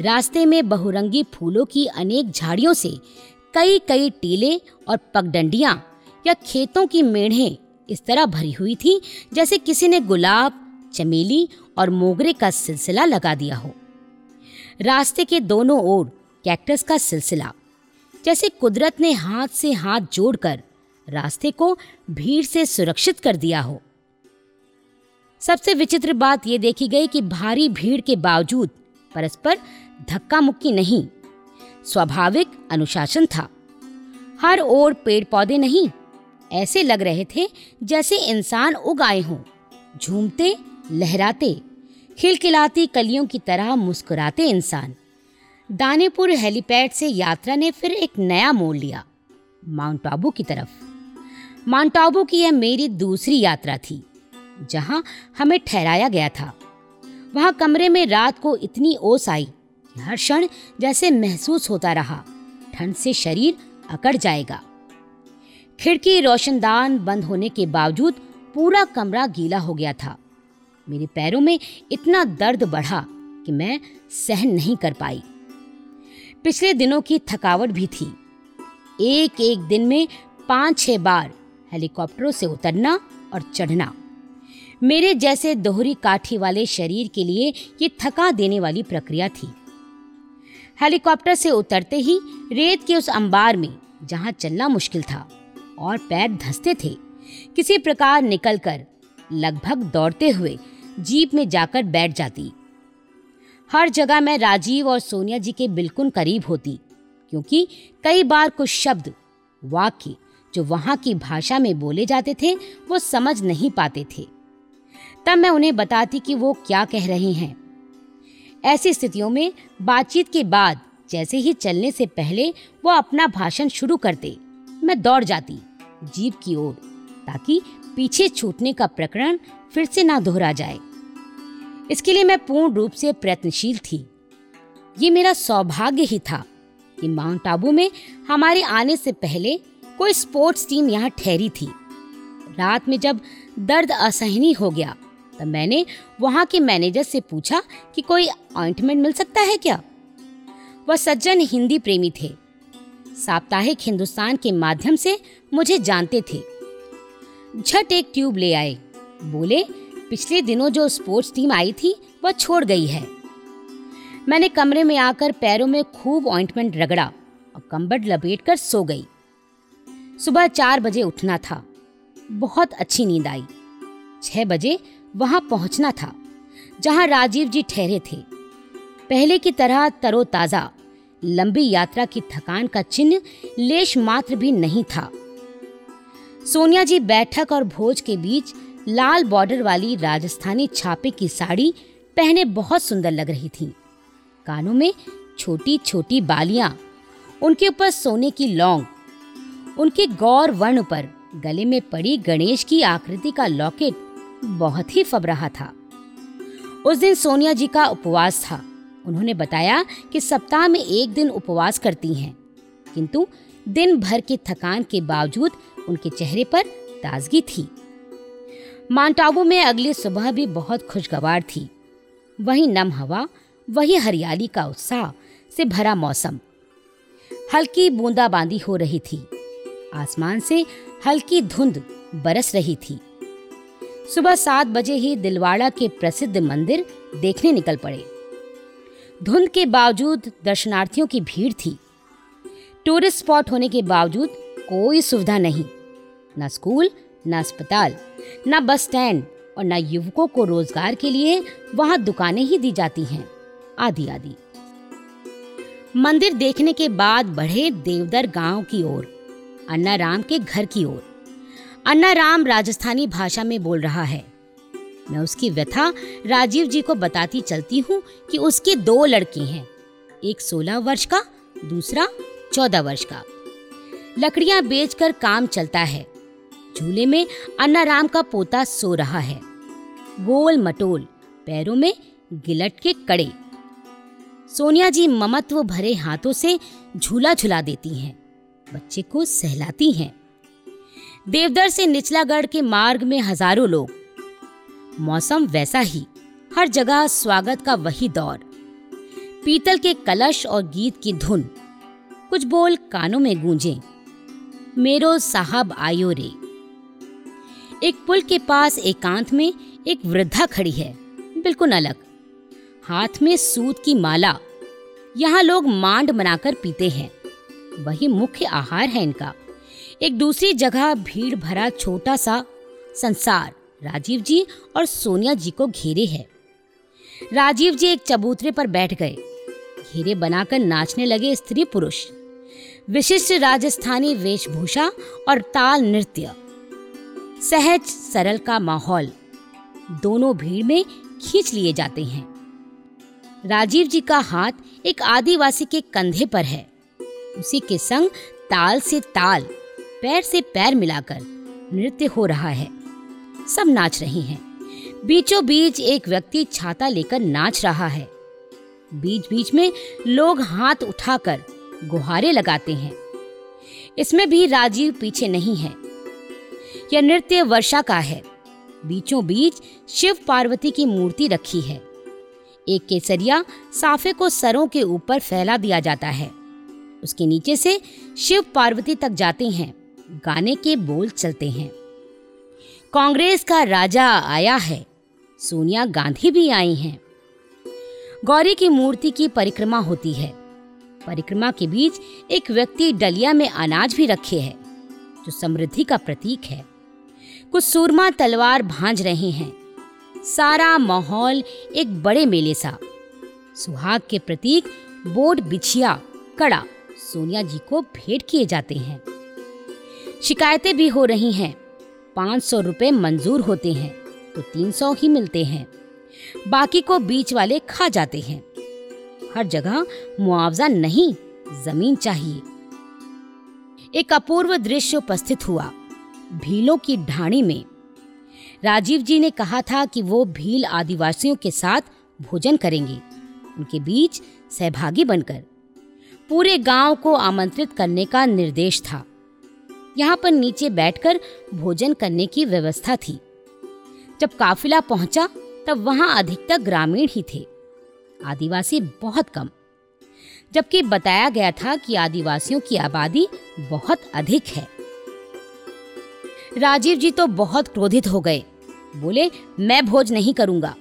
रास्ते में बहुरंगी फूलों की अनेक झाड़ियों से कई कई टीले और पगडंडियाँ या खेतों की मेढ़ें इस तरह भरी हुई थी, जैसे किसी ने गुलाब, चमेली और मोगरे का सिलसिला लगा दिया हो। रास्ते के दोनों ओर कैक्टस का सिलसिला, जैसे कुदरत ने हाथ से हाथ जोड़कर रास्ते को भीड़ से सुरक्षित कर दिया हो। सबसे विचित्र बात यह देखी गई कि भारी भीड़ के बावजूद परस्पर धक्का मुक्की नहीं। स्वाभाविक अनुशासन था। हर ओर पेड़ पौधे नहीं। ऐसे लग रहे थे जैसे इंसान उग आए हों। झूमते, लहराते, खिलखिलाती कलियों की तरह मुस्कुराते इंसान। दानेपुर हेलीपैड से यात्रा ने फिर एक नया मोड़ लिया, माउंट आबू की तरफ़। माउंट आबू की यह मेरी दूसरी यात्रा थी, जहाँ हमें ठहराया गया था। वहाँ कमरे में रात को इतनी ओस आई। हर क्षण जैसे महसूस होता रहा। ठंड से शरीर अकड़ जाएगा। खिड़की रोशनदान बंद होने के बावजूद पूरा कमरा गीला हो गया था। मेरे पैरों में इतना दर्द बढ़ा कि मैं सहन नहीं कर पाई। पिछले दिनों की थकावट भी थी। एक एक दिन में पाँच छह बार हेलीकॉप्टरों से उतरना और चढ़ना। मेरे जैसे दोहरी काठी वाले शरीर के लिए ये थका देने वाली प्रक्रिया थी। हेलीकॉप्टर से उतरते ही रेत के उस अंबार में, जहाँ चलना मुश्किल था और पैर धंसते थे, किसी प्रकार निकलकर लगभग दौड़ते हुए जीप में जाकर बैठ जाती। हर जगह मैं राजीव और सोनिया जी के बिल्कुल करीब होती, क्योंकि कई बार कुछ शब्द, वाक्य जो वहाँ की भाषा में बोले जाते थे, वो समझ नहीं पाते थे। तब मैं उन्हें बताती कि वो क्या कह रही हैं। ऐसी स्थितियों में बातचीत के बाद, जैसे ही चलने से पहले, वो अपना भाषण शुरू करते। मैं दौड़ जाती, जीप की ओर, ताकि पीछे छूटने का प्रकरण फिर से ना दोहरा जाए। इसके लिए मैं पूर्ण रूप से प्रयत्नशील थी। ये मेरा सौभाग्य ही था कि माउंट आबू में हमारे आने से पहले कोई स्पोर्ट्स टीम यहाँ ठहरी थी। रात में जब दर्द असहनीय हो गया तब मैंने वहाँ के मैनेजर से पूछा कि कोई ऑइंटमेंट मिल सकता है क्या? वह सज्जन हिंदी प्रेमी थे। साप्ताहिक हिंदुस्तान के माध्यम से मुझे जानते थे। झट एक ट्यूब ले आए। बोले, पिछले दिनों जो स्पोर्ट्स टीम आई थी, वह छोड़ गई है। मैंने कमरे में आकर पैरों में खूब ऑइंटमेंट रगड़ा और कंबट लपेट कर सो गई। सुबह चार बजे उठना था। बहुत अच्छी नींद आई। छह बजे वहाँ पहुँचना था, जहाँ राजीव जी ठहरे थे। पहले की तरह तरोताजा, लंबी यात्रा की थकान का चिन्ह लेश मात्र भी नहीं था। सोनिया जी बैठक और भोज के बीच लाल बॉर्डर वाली राजस्थानी छापे की साड़ी पहने बहुत सुंदर लग रही थी। कानों में छोटी छोटी बालियाँ, उनके ऊपर सोने की लौंग, उनके गौर वर्ण पर गले में पड़ी गणेश की आकृति का लॉकेट बहुत ही फब रहा था। उस दिन सोनिया जी का उपवास था। उन्होंने बताया कि सप्ताह में एक दिन उपवास करती हैं, किंतु दिन भर की थकान के बावजूद उनके चेहरे पर ताजगी थी। माउंटाबू में अगली सुबह भी बहुत खुशगवार थी। वही नम हवा, वही हरियाली का उत्साह से भरा मौसम। हल्की बूंदाबांदी हो रही थी। आसमान से हल्की धुंध बरस रही थी। सुबह सात बजे ही दिलवाड़ा के प्रसिद्ध मंदिर देखने निकल पड़े। धुंध के बावजूद दर्शनार्थियों की भीड़ थी। टूरिस्ट स्पॉट होने के बावजूद कोई सुविधा नहीं। न स्कूल, न अस्पताल, न बस स्टैंड और न युवकों को रोज़गार के लिए वहाँ दुकानें ही दी जाती हैं। आदि आदि। मंदिर देखने के बाद बढ़े देवदर गाँव की ओर अन्ना राम के घर की ओर। अन्ना राम राजस्थानी भाषा में बोल रहा है। मैं उसकी व्यथा राजीव जी को बताती चलती हूँ कि उसके दो लड़के हैं। एक सोलह वर्ष का, दूसरा चौदह वर्ष का। लकड़ियाँ बेचकर काम चलता है। झूले में अन्नाराम का पोता सो रहा है। गोल मटोल, पैरों में गिलट के कड़े। सोनिया जी ममत्व भरे हाथों से झूला झुला देती हैं। बच्चे को सहलाती हैं। देवदर से निचलागढ़ के मार्ग में हज़ारों लोग। मौसम वैसा ही, हर जगह स्वागत का वही दौर। पीतल के कलश और गीत की धुन, कुछ बोल कानों में गूंजे। मेरो साहब आयो रे। एक पुल के पास एकांत में एक वृद्धा खड़ी है, बिल्कुल अलग। हाथ में सूत की माला, यहाँ लोग मांड बनाकर पीते हैं। वही मुख्य आहार है इनका। एक दूसरी जगह भीड़ भरा छोटा सा संसार। राजीव जी और सोनिया जी को घेरे है। राजीव जी एक चबूतरे पर बैठ गए। घेरे बनाकर नाचने लगे स्त्री पुरुष। विशिष्ट राजस्थानी वेशभूषा और ताल नृत्य। सहज, सरल का माहौल। दोनों भीड़ में खींच लिए जाते हैं। राजीव जी का हाथ एक आदिवासी के कंधे पर है। उसी के संग ताल से ताल। पैर से पैर मिलाकर नृत्य हो रहा है। सब नाच रहे हैं। बीचों बीच एक व्यक्ति छाता लेकर नाच रहा है। बीच बीच में लोग हाथ उठाकर गुहारे लगाते हैं। इसमें भी राजीव पीछे नहीं है। यह नृत्य वर्षा का है। बीचों बीच शिव पार्वती की मूर्ति रखी है। एक केसरिया साफे को सरों के ऊपर फैला दिया जाता है। उसके नीचे से शिव पार्वती तक जाते हैं। गाने के बोल चलते हैं। कांग्रेस का राजा आया है। सोनिया गांधी भी आई हैं। गौरी की मूर्ति की परिक्रमा होती है। परिक्रमा के बीच एक व्यक्ति डलिया में अनाज भी रखे है, जो समृद्धि का प्रतीक है। कुछ सूरमा तलवार भांज रहे हैं। सारा माहौल एक बड़े मेले सा। सुहाग के प्रतीक बोर्ड बिछिया, कड़ा, सोनिया जी को भेंट किए जाते हैं। शिकायतें भी हो रही हैं। पाँच सौ रुपये मंजूर होते हैं तो तीन सौ ही मिलते हैं। बाकी को बीच वाले खा जाते हैं। हर जगह मुआवजा नहीं, ज़मीन चाहिए। एक अपूर्व दृश्य उपस्थित हुआ, भीलों की ढाणी में। राजीव जी ने कहा था कि वो भील आदिवासियों के साथ भोजन करेंगे, उनके बीच सहभागी बनकर। पूरे गाँव को आमंत्रित करने का निर्देश था। यहाँ पर नीचे बैठकर भोजन करने की व्यवस्था थी। जब काफिला पहुँचा, तब वहाँ अधिकतर ग्रामीण ही थे। आदिवासी बहुत कम, जबकि बताया गया था कि आदिवासियों की आबादी बहुत अधिक है। राजीव जी तो बहुत क्रोधित हो गए। बोले, मैं भोज नहीं करूँगा।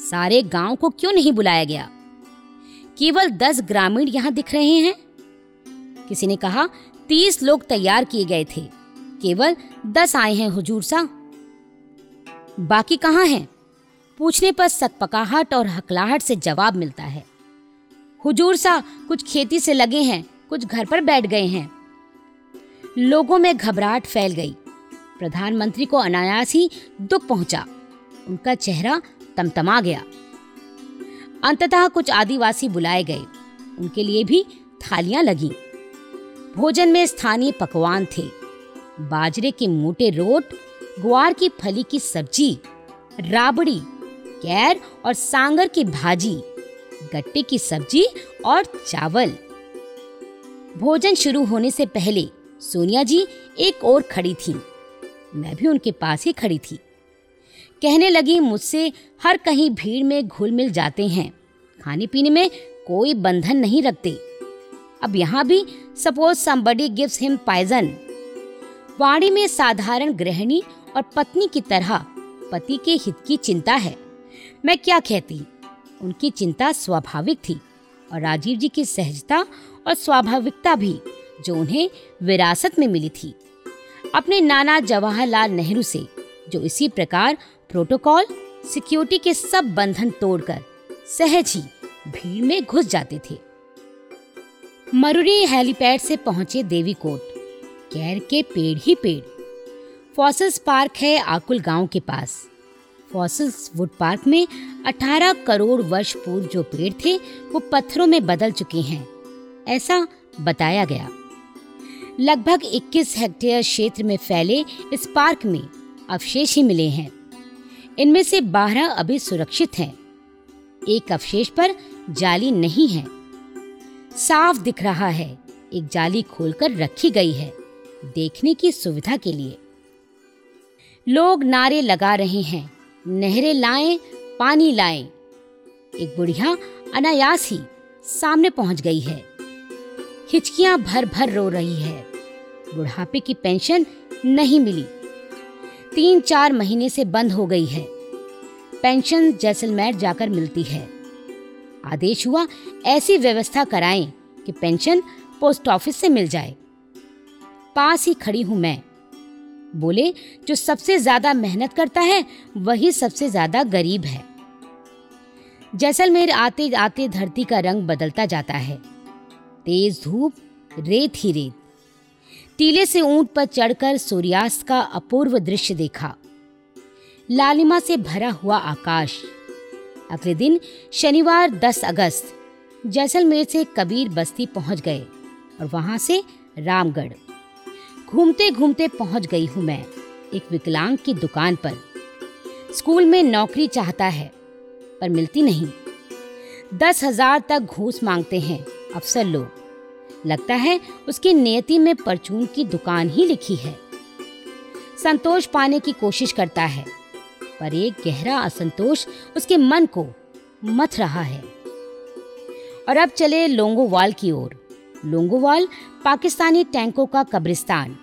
सारे गाँव को क्यों नहीं बुलाया गया? केवल दस ग्रामीण यहाँ दिख रहे हैं? किसी ने कहा तीस लोग तैयार किए गए थे। केवल दस आए हैं, हुजूर सा बाकी कहाँ हैं? पूछने पर सकपकाहट और हकलाहट से जवाब मिलता है। हुजूर सा कुछ खेती से लगे हैं, कुछ घर पर बैठ गए हैं। लोगों में घबराहट फैल गई। प्रधानमंत्री को अनायास ही दुख पहुँचा। उनका चेहरा तमतमा गया। अंततः कुछ आदिवासी बुलाए गए। उनके लिए भी थालियाँ लगी। भोजन में स्थानीय पकवान थे। बाजरे के मोटे रोट ग्वार की फली की सब्ज़ी, राबड़ी, कैर और सांगर की भाजी, गट्टे की सब्ज़ी और चावल। भोजन शुरू होने से पहले सोनिया जी एक और खड़ी थीं। मैं भी उनके पास ही खड़ी थी। कहने लगी, मुझसे हर कहीं भीड़ में घुल मिल जाते हैं। खाने पीने में कोई बंधन नहीं रखते। अब यहाँ भी suppose somebody gives him poison वाणी में साधारण गृहिणी और पत्नी की तरह, पति के हित की चिंता है। मैं क्या कहती? उनकी चिंता स्वाभाविक थी और राजीव जी की सहजता और स्वाभाविकता भी, जो उन्हें विरासत में मिली थी। अपने नाना जवाहरलाल नेहरू से, जो इसी प्रकार प्रोटोकॉल सिक्योरिटी के सब बंधन तोड़कर, सहज ही भीड़ में घुस जाते थे। मरुरी हेलीपैड से पहुँचे देवी कोट कैर के पेड़ ही पेड़। फॉसल्स पार्क है आकुल गाँव के पास। फॉसल्स वुड पार्क में 18 करोड़ वर्ष पूर्व जो पेड़ थे, वो पत्थरों में बदल चुके हैं। ऐसा बताया गया। लगभग 21 हेक्टेयर क्षेत्र में फैले इस पार्क में अवशेष ही मिले हैं। इनमें से 12 अभी सुरक्षित हैं। एक अवशेष पर जाली नहीं है। साफ़ दिख रहा है। एक जाली खोलकर रखी गई है, देखने की सुविधा के लिए। लोग नारे लगा रहे हैं, नहरें लाएँ, पानी लाएँ। एक बुढ़िया अनायास ही सामने पहुँच गई है। हिचकियाँ भर भर रो रही है। बुढ़ापे की पेंशन नहीं मिली। तीन चार महीने से बंद हो गई है। पेंशन जैसलमेर जाकर मिलती है। आदेश हुआ, ऐसी व्यवस्था कराएँ कि पेंशन पोस्ट ऑफ़िस से मिल जाए। पास ही खड़ी हूँ मैं। बोले, जो सबसे ज़्यादा मेहनत करता है, वही सबसे ज़्यादा गरीब है। जैसलमेर आते आते धरती का रंग बदलता जाता है। तेज धूप, रेत ही रेत। टीले से ऊँट पर चढ़कर सूर्यास्त का अपूर्व दृश्य देखा। लालिमा से भरा हुआ आकाश। अगले दिन शनिवार 10 अगस्त, जैसलमेर से कबीर बस्ती पहुँच गए और वहाँ से रामगढ़। घूमते घूमते पहुँच गई हूँ मैं एक विकलांग की दुकान पर। स्कूल में नौकरी चाहता है, पर मिलती नहीं। दस हज़ार तक घूस मांगते हैं अफसर लोग। लगता है उसकी नियति में परचून की दुकान ही लिखी है। संतोष पाने की कोशिश करता है। पर एक गहरा असंतोष उसके मन को मथ रहा है। और अब चले लोंगोवाल की ओर। लोंगोवाल पाकिस्तानी टैंकों का कब्रिस्तान।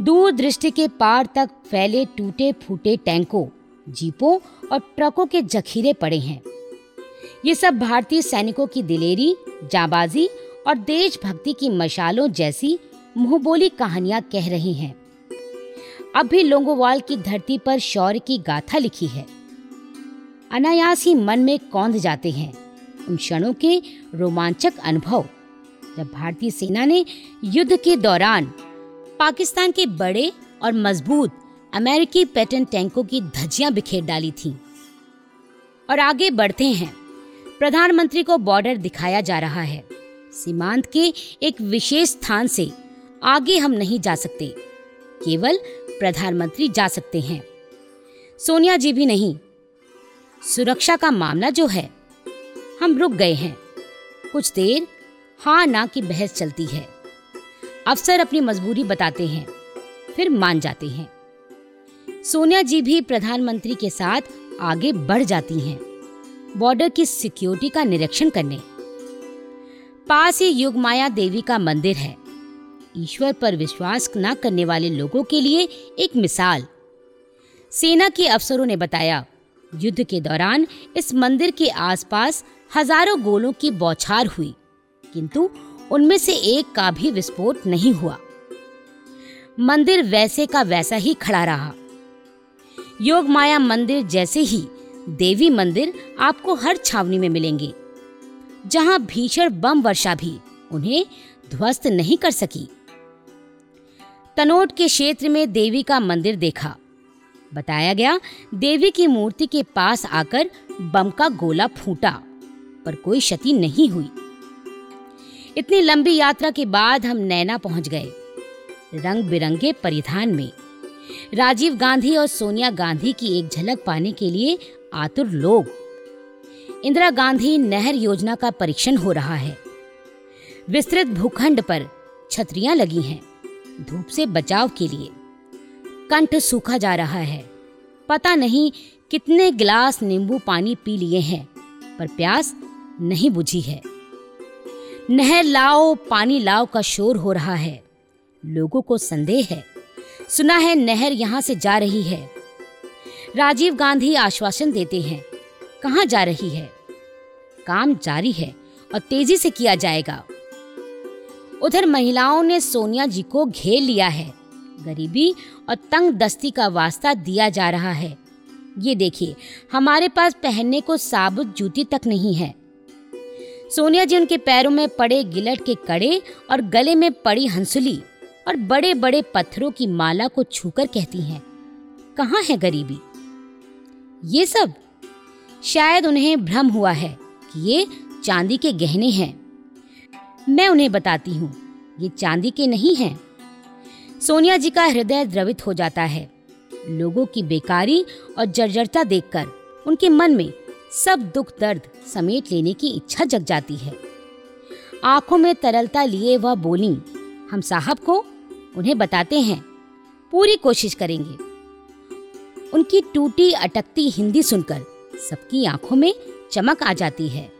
दूर दृष्टि के पार तक फैले टूटे फूटे टैंकों, जीपों और ट्रकों के जखीरे पड़े हैं। ये सब भारतीय सैनिकों की दिलेरी, जाबाजी और देशभक्ति की मशालों जैसी मुंहबोली कहानियाँ कह रही हैं। अब भी लोंगोवाल की धरती पर शौर्य की गाथा लिखी है। अनायास ही मन में कौंध जाते हैं। उन क्षणों के रोमांचक अनुभव। जब भारतीय सेना ने युद्ध के दौरान पाकिस्तान के बड़े और मज़बूत अमेरिकी पैटर्न टैंकों की धज्जियाँ बिखेर डाली थीं। और आगे बढ़ते हैं। प्रधानमंत्री को बॉर्डर दिखाया जा रहा है। सीमांत के एक विशेष स्थान से आगे हम नहीं जा सकते। केवल प्रधानमंत्री जा सकते हैं। सोनिया जी भी नहीं। सुरक्षा का मामला जो है, हम रुक गए हैं। कुछ देर हाँ ना की बहस चलती है। अफसर अपनी मजबूरी बताते हैं, फिर मान जाते हैं। सोनिया जी भी प्रधानमंत्री के साथ आगे बढ़ जाती हैं, बॉर्डर की सिक्योरिटी का निरीक्षण करने। पास ही युगमाया देवी का मंदिर है। ईश्वर पर विश्वास न करने वाले लोगों के लिए एक मिसाल। सेना के अफसरों ने बताया, युद्ध के दौरान इस मंदिर के आसपास हज़ारों गोलों की बौछार हुई, किंतु उनमें से एक का भी विस्फोट नहीं हुआ। मंदिर वैसे का वैसा ही खड़ा रहा। योग माया मंदिर जैसे ही देवी मंदिर आपको हर छावनी में मिलेंगे, जहाँ भीषण बम वर्षा भी उन्हें ध्वस्त नहीं कर सकी। तनोट के क्षेत्र में देवी का मंदिर देखा। बताया गया, देवी की मूर्ति के पास आकर बम का गोला फूटा, पर कोई क्षति नहीं हुई। इतनी लंबी यात्रा के बाद हम नैना पहुँच गए रंग बिरंगे परिधान में। राजीव गांधी और सोनिया गांधी की एक झलक पाने के लिए आतुर लोग। इंदिरा गांधी नहर योजना का परीक्षण हो रहा है। विस्तृत भूखंड पर छतरियाँ लगी हैं। धूप से बचाव के लिए। कंठ सूखा जा रहा है। पता नहीं कितने गिलास नींबू पानी पी लिए हैं, पर प्यास नहीं बुझी है। नहर लाओ, पानी लाओ का शोर हो रहा है। लोगों को संदेह है। सुना है नहर यहाँ से जा रही है। राजीव गांधी आश्वासन देते हैं, कहाँ जा रही है? काम जारी है और तेज़ी से किया जाएगा। उधर महिलाओं ने सोनिया जी को घेर लिया है। गरीबी और तंग दस्ती का वास्ता दिया जा रहा है। ये देखिए, हमारे पास पहनने को साबुत जूती तक नहीं है। सोनिया जी उनके पैरों में पड़े गिलट के कड़े और गले में पड़ी हंसुली और बड़े बड़े पत्थरों की माला को छूकर कहती हैं, कहाँ है गरीबी? ये सब? शायद उन्हें भ्रम हुआ है कि ये चांदी के गहने हैं। मैं उन्हें बताती हूँ। ये चांदी के नहीं हैं। सोनिया जी का हृदय द्रवित हो जाता है। लोगों की बेकारी और जर्जरता देखकर उनके मन में सब दुख दर्द समेट लेने की इच्छा जग जाती है। आँखों में तरलता लिए वह बोली, हम साहब को उन्हें बताते हैं। पूरी कोशिश करेंगे। उनकी टूटी अटकती हिंदी सुनकर सबकी आँखों में चमक आ जाती है।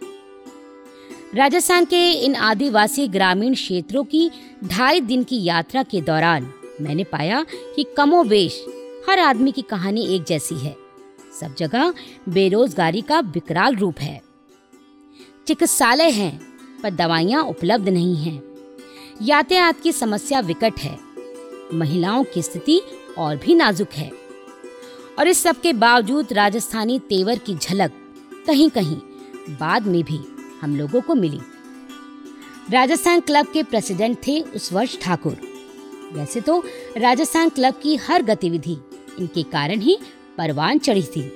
राजस्थान के इन आदिवासी ग्रामीण क्षेत्रों की ढाई दिन की यात्रा के दौरान मैंने पाया कि कमोबेश हर आदमी की कहानी एक जैसी है। सब जगह बेरोजगारी का विकराल रूप है। चिकित्सालय हैं, पर दवाइयाँ उपलब्ध नहीं हैं। यातायात की समस्या विकट है। महिलाओं की स्थिति और भी नाजुक है। और इस सब के बावजूद राजस्थानी तेवर की झलक कहीं कहीं बाद में भी हम लोगों को मिली। राजस्थान क्लब के प्रेसिडेंट थे उस वर्ष ठाकुर। वैसे तो राजस्थान क्लब की हर गतिविधि, इनके कारण ही परवान चढ़ी थी।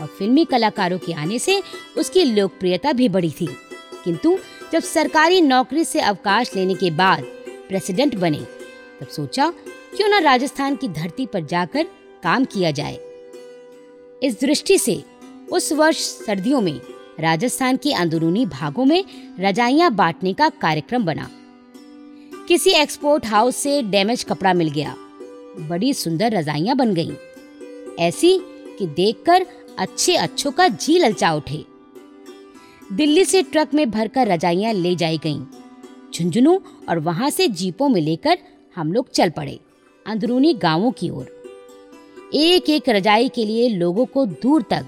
और फिल्मी कलाकारों के आने से उसकी लोकप्रियता भी बढ़ी थी। किंतु जब सरकारी नौकरी से अवकाश लेने के बाद प्रेसिडेंट बने, तब सोचा क्यों ना राजस्थान की धरती पर जाकर काम किया जाए। इस दृष्टि से उस वर्ष सर्दियों में राजस्थान के अंदरूनी भागों में रजाइयाँ बांटने का कार्यक्रम बना किसी एक्सपोर्ट हाउस से डैमेज कपड़ा मिल गया बड़ी सुंदर रजाइयाँ बन गईं। ऐसी कि देखकर अच्छे अच्छों का जी ललचा उठे दिल्ली से ट्रक में भरकर रजाइयाँ ले जाई गईं। झुंझुनू और वहाँ से जीपों में लेकर हम लोग चल पड़े, अंदरूनी गाँवों की ओर एक एक रजाई के लिए लोगों को दूर तक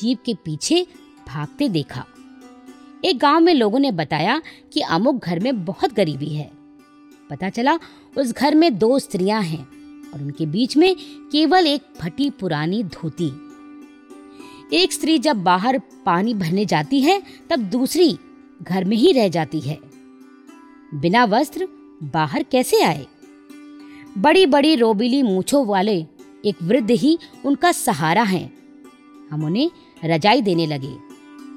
जीप के पीछे भागते देखा। एक गाँव में लोगों ने बताया कि अमुक घर में बहुत गरीबी है। पता चला उस घर में दो स्त्रियाँ हैं और उनके बीच में केवल एक फटी पुरानी धोती। एक स्त्री जब बाहर पानी भरने जाती है, तब दूसरी घर में ही रह जाती है। बिना वस्त्र बाहर कैसे आए? बड़ी बड़ी रोबीली मूछों वाले एक वृद्ध ही उनका सहारा है। हम उन्हें रजाई देने लगे।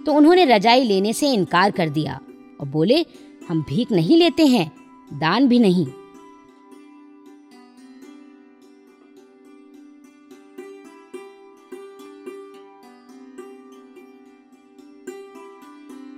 तो उन्होंने रजाई लेने से इनकार कर दिया। और बोले, हम भीख नहीं लेते हैं, दान भी नहीं।